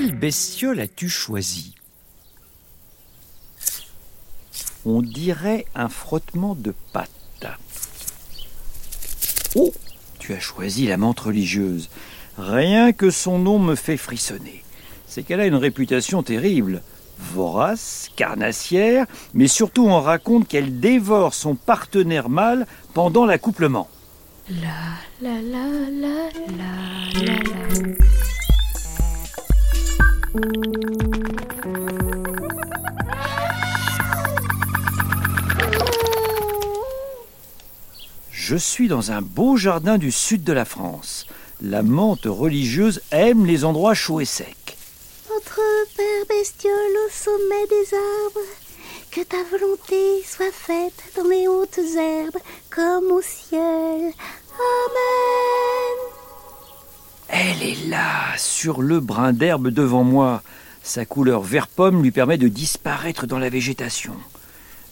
Quelle bestiole as-tu choisi? On dirait un frottement de pattes. Oh Tu as choisi la menthe religieuse. Rien que son nom me fait frissonner. C'est qu'elle a une réputation terrible. Vorace, carnassière, mais surtout on raconte qu'elle dévore son partenaire mâle pendant l'accouplement. La la la la la la la. Je suis dans un beau jardin du sud de la France. La menthe religieuse aime les endroits chauds et secs. Notre Père bestiole au sommet des arbres, que ta volonté soit faite dans les hautes herbes comme au ciel. Amen. Elle est là, sur le brin d'herbe devant moi. Sa couleur vert pomme lui permet de disparaître dans la végétation.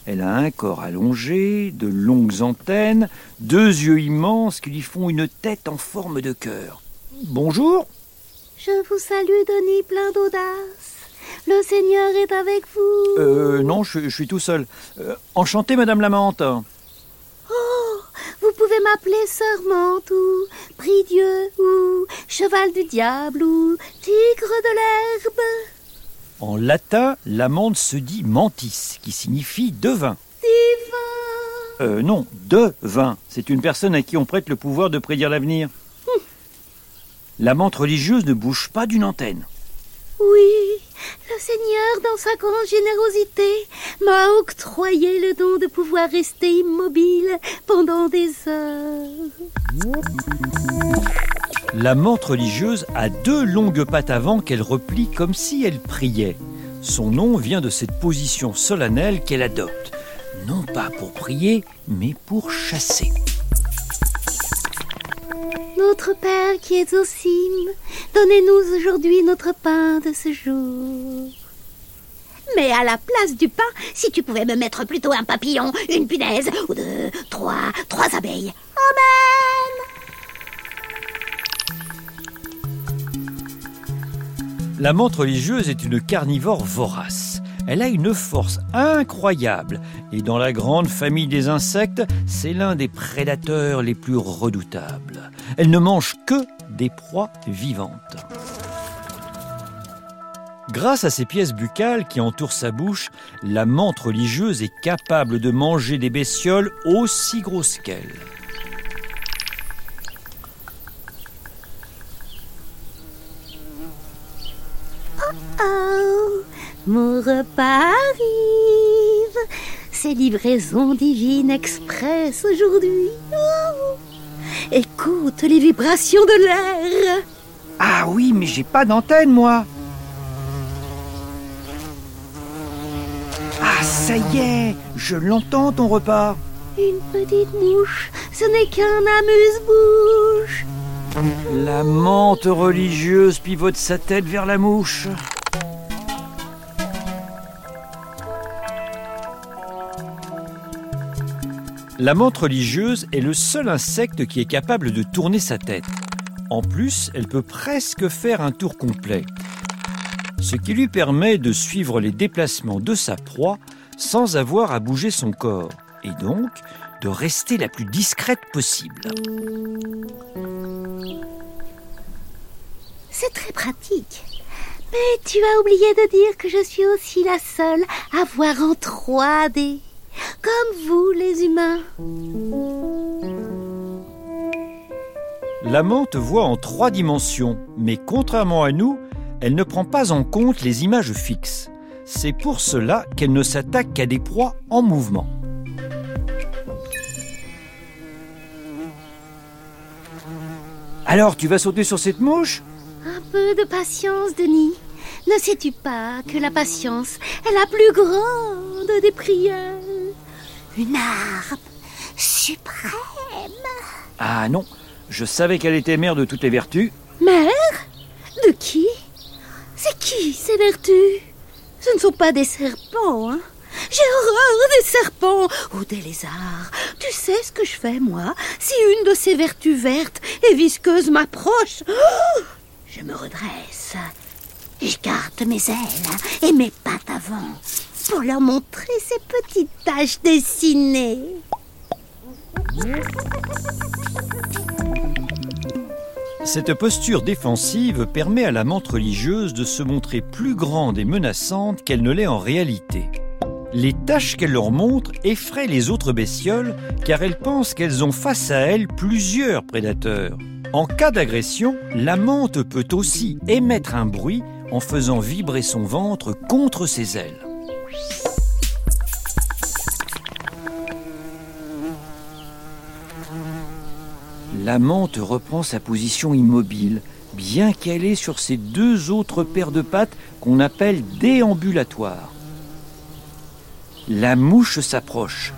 Elle a un corps allongé, de longues antennes, deux yeux immenses qui lui font une tête en forme de cœur. Bonjour. Je vous salue, Denis, plein d'audace. Le Seigneur est avec vous. Euh, non, je, je suis tout seul. Euh, enchanté, Madame la Menthe. Vous pouvez m'appeler Sœur Menthe ou Prie Dieu ou Cheval du Diable ou Tigre de l'herbe. En latin, la menthe se dit mantis, qui signifie devin. Divin. Euh, non, devin. C'est une personne à qui on prête le pouvoir de prédire l'avenir. La menthe religieuse ne bouge pas d'une antenne. Oui, le Seigneur, dans sa grande générosité, m'a octroyé le don de pouvoir rester immobile pendant des heures. La menthe religieuse a deux longues pattes avant qu'elle replie comme si elle priait. Son nom vient de cette position solennelle qu'elle adopte, non pas pour prier, mais pour chasser. Notre Père qui es aux cimes, donnez-nous aujourd'hui notre pain de ce jour. Mais à la place du pain, si tu pouvais me mettre plutôt un papillon, une punaise, ou deux, trois, trois abeilles. Amen La menthe religieuse est une carnivore vorace. Elle a une force incroyable et dans la grande famille des insectes, c'est l'un des prédateurs les plus redoutables. Elle ne mange que des proies vivantes. Grâce à ses pièces buccales qui entourent sa bouche, la menthe religieuse est capable de manger des bestioles aussi grosses qu'elle. Oh, mon repas arrive. C'est livraison divine express aujourd'hui. Oh. Écoute les vibrations de l'air. Ah oui, mais j'ai pas d'antenne, moi. Ah, ça y est, je l'entends ton repas. Une petite mouche, ce n'est qu'un amuse-bouche. La menthe religieuse pivote sa tête vers la mouche. La menthe religieuse est le seul insecte qui est capable de tourner sa tête. En plus, elle peut presque faire un tour complet, ce qui lui permet de suivre les déplacements de sa proie sans avoir à bouger son corps, et donc de rester la plus discrète possible. C'est très pratique. Mais tu as oublié de dire que je suis aussi la seule à voir en 3D, comme vous les humains. La menthe voit en trois dimensions, mais contrairement à nous, elle ne prend pas en compte les images fixes. C'est pour cela qu'elle ne s'attaque qu'à des proies en mouvement. Alors, tu vas sauter sur cette mouche? Un peu de patience, Denis. Ne sais-tu pas que la patience est la plus grande des prières? Une arme suprême. Ah non, je savais qu'elle était mère de toutes les vertus. Mère? De qui? C'est qui ces vertus? Ce ne sont pas des serpents, hein J'ai horreur des serpents ou des lézards. Tu sais ce que je fais, moi? Si une de ces vertus vertes et visqueuses m'approche, oh je me redresse Je garde mes ailes et mes pattes avant pour leur montrer ces petites taches dessinées. Cette posture défensive permet à la menthe religieuse de se montrer plus grande et menaçante qu'elle ne l'est en réalité. Les tâches qu'elle leur montre effraient les autres bestioles car elles pensent qu'elles ont face à elles plusieurs prédateurs. En cas d'agression, la menthe peut aussi émettre un bruit en faisant vibrer son ventre contre ses ailes. La menthe reprend sa position immobile, bien qu'elle est sur ses deux autres paires de pattes qu'on appelle déambulatoires. La mouche s'approche.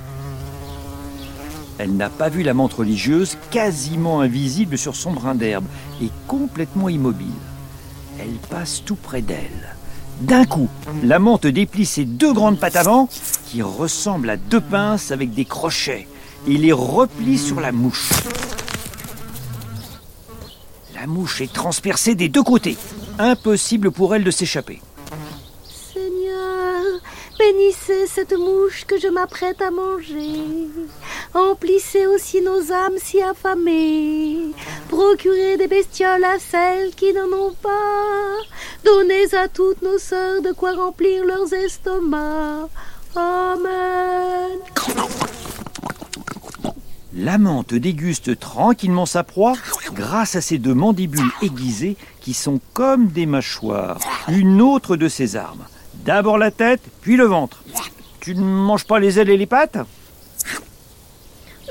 Elle n'a pas vu la menthe religieuse, quasiment invisible sur son brin d'herbe et complètement immobile. Elle passe tout près d'elle. D'un coup, la menthe déplie ses deux grandes pattes avant, qui ressemblent à deux pinces avec des crochets, et les replie sur la mouche. La mouche est transpercée des deux côtés. Impossible pour elle de s'échapper. Seigneur, bénissez cette mouche que je m'apprête à manger. Emplissez aussi nos âmes si affamées. Procurez des bestioles à celles qui n'en ont pas. Donnez à toutes nos sœurs de quoi remplir leurs estomacs. Amen. La menthe déguste tranquillement sa proie grâce à ses deux mandibules aiguisées qui sont comme des mâchoires, une autre de ses armes. D'abord la tête, puis le ventre. Tu ne manges pas les ailes et les pattes?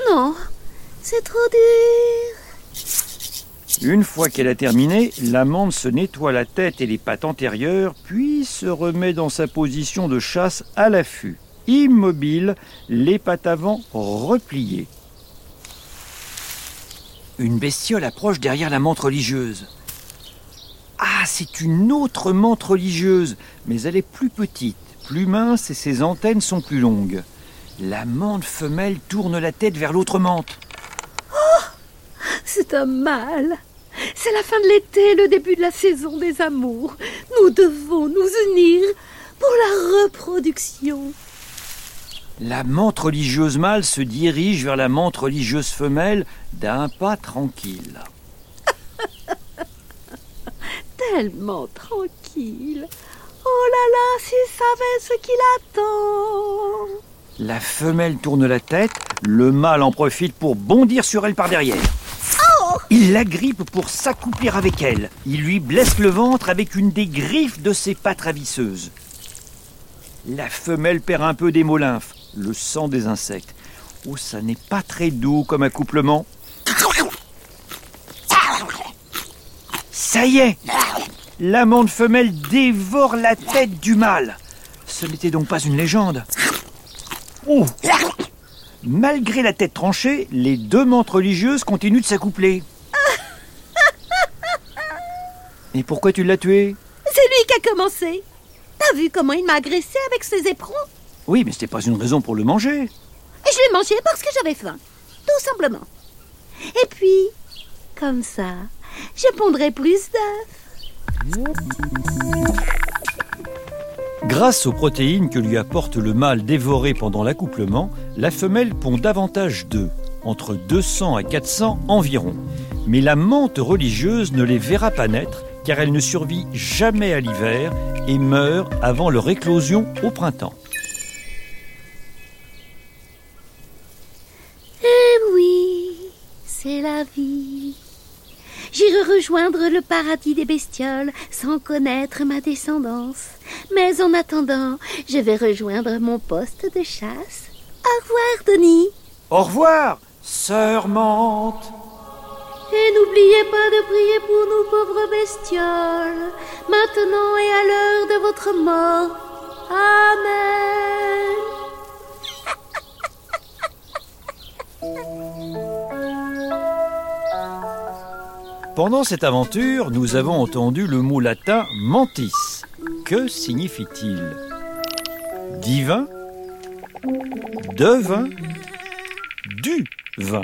Non, c'est trop dur. Une fois qu'elle a terminé, la menthe se nettoie la tête et les pattes antérieures, puis se remet dans sa position de chasse à l'affût, immobile, les pattes avant repliées. Une bestiole approche derrière la menthe religieuse. Ah, c'est une autre menthe religieuse, mais elle est plus petite, plus mince et ses antennes sont plus longues. La menthe femelle tourne la tête vers l'autre menthe. C'est un mal. C'est la fin de l'été, le début de la saison des amours. Nous devons nous unir pour la reproduction. La menthe religieuse mâle se dirige vers la menthe religieuse femelle d'un pas tranquille. Tellement tranquille. Oh là là, s'il savait ce qu'il attend. La femelle tourne la tête, le mâle en profite pour bondir sur elle par derrière. Il l'agrippe pour s'accouplir avec elle. Il lui blesse le ventre avec une des griffes de ses pattes ravisseuses. La femelle perd un peu d'hémolymphe, le sang des insectes. Oh, ça n'est pas très doux comme accouplement. Ça y est L'amande femelle dévore la tête du mâle. Ce n'était donc pas une légende. Oh Malgré la tête tranchée, les deux menthes religieuses continuent de s'accoupler. Et pourquoi tu l'as tué? C'est lui qui a commencé. T'as vu comment il m'a agressé avec ses éperons? Oui, mais c'était pas une raison pour le manger. Et je l'ai mangé parce que j'avais faim. Tout simplement. Et puis, comme ça, je pondrai plus d'œufs. Grâce aux protéines que lui apporte le mâle dévoré pendant l'accouplement, la femelle pond davantage d'œufs, entre 200 à 400 environ. Mais la menthe religieuse ne les verra pas naître car elle ne survit jamais à l'hiver et meurt avant leur éclosion au printemps. J'irai rejoindre le paradis des bestioles sans connaître ma descendance. Mais en attendant, je vais rejoindre mon poste de chasse. Au revoir, Denis. Au revoir, sœur menthe. Et n'oubliez pas de prier pour nous pauvres bestioles, maintenant et à l'heure de votre mort. Amen. Pendant cette aventure, nous avons entendu le mot latin mentis. Que signifie-t-il? Divin Devin Du vin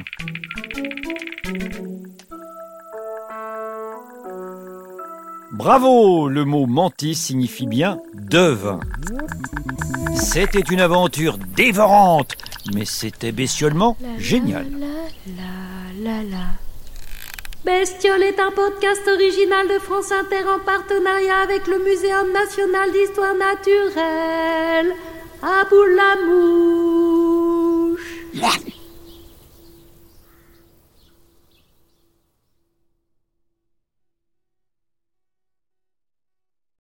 Bravo Le mot mantis signifie bien devin. C'était une aventure dévorante, mais c'était bestiolement génial. Bestiole est un podcast original de France Inter en partenariat avec le Muséum national d'histoire naturelle. À bout la mouche.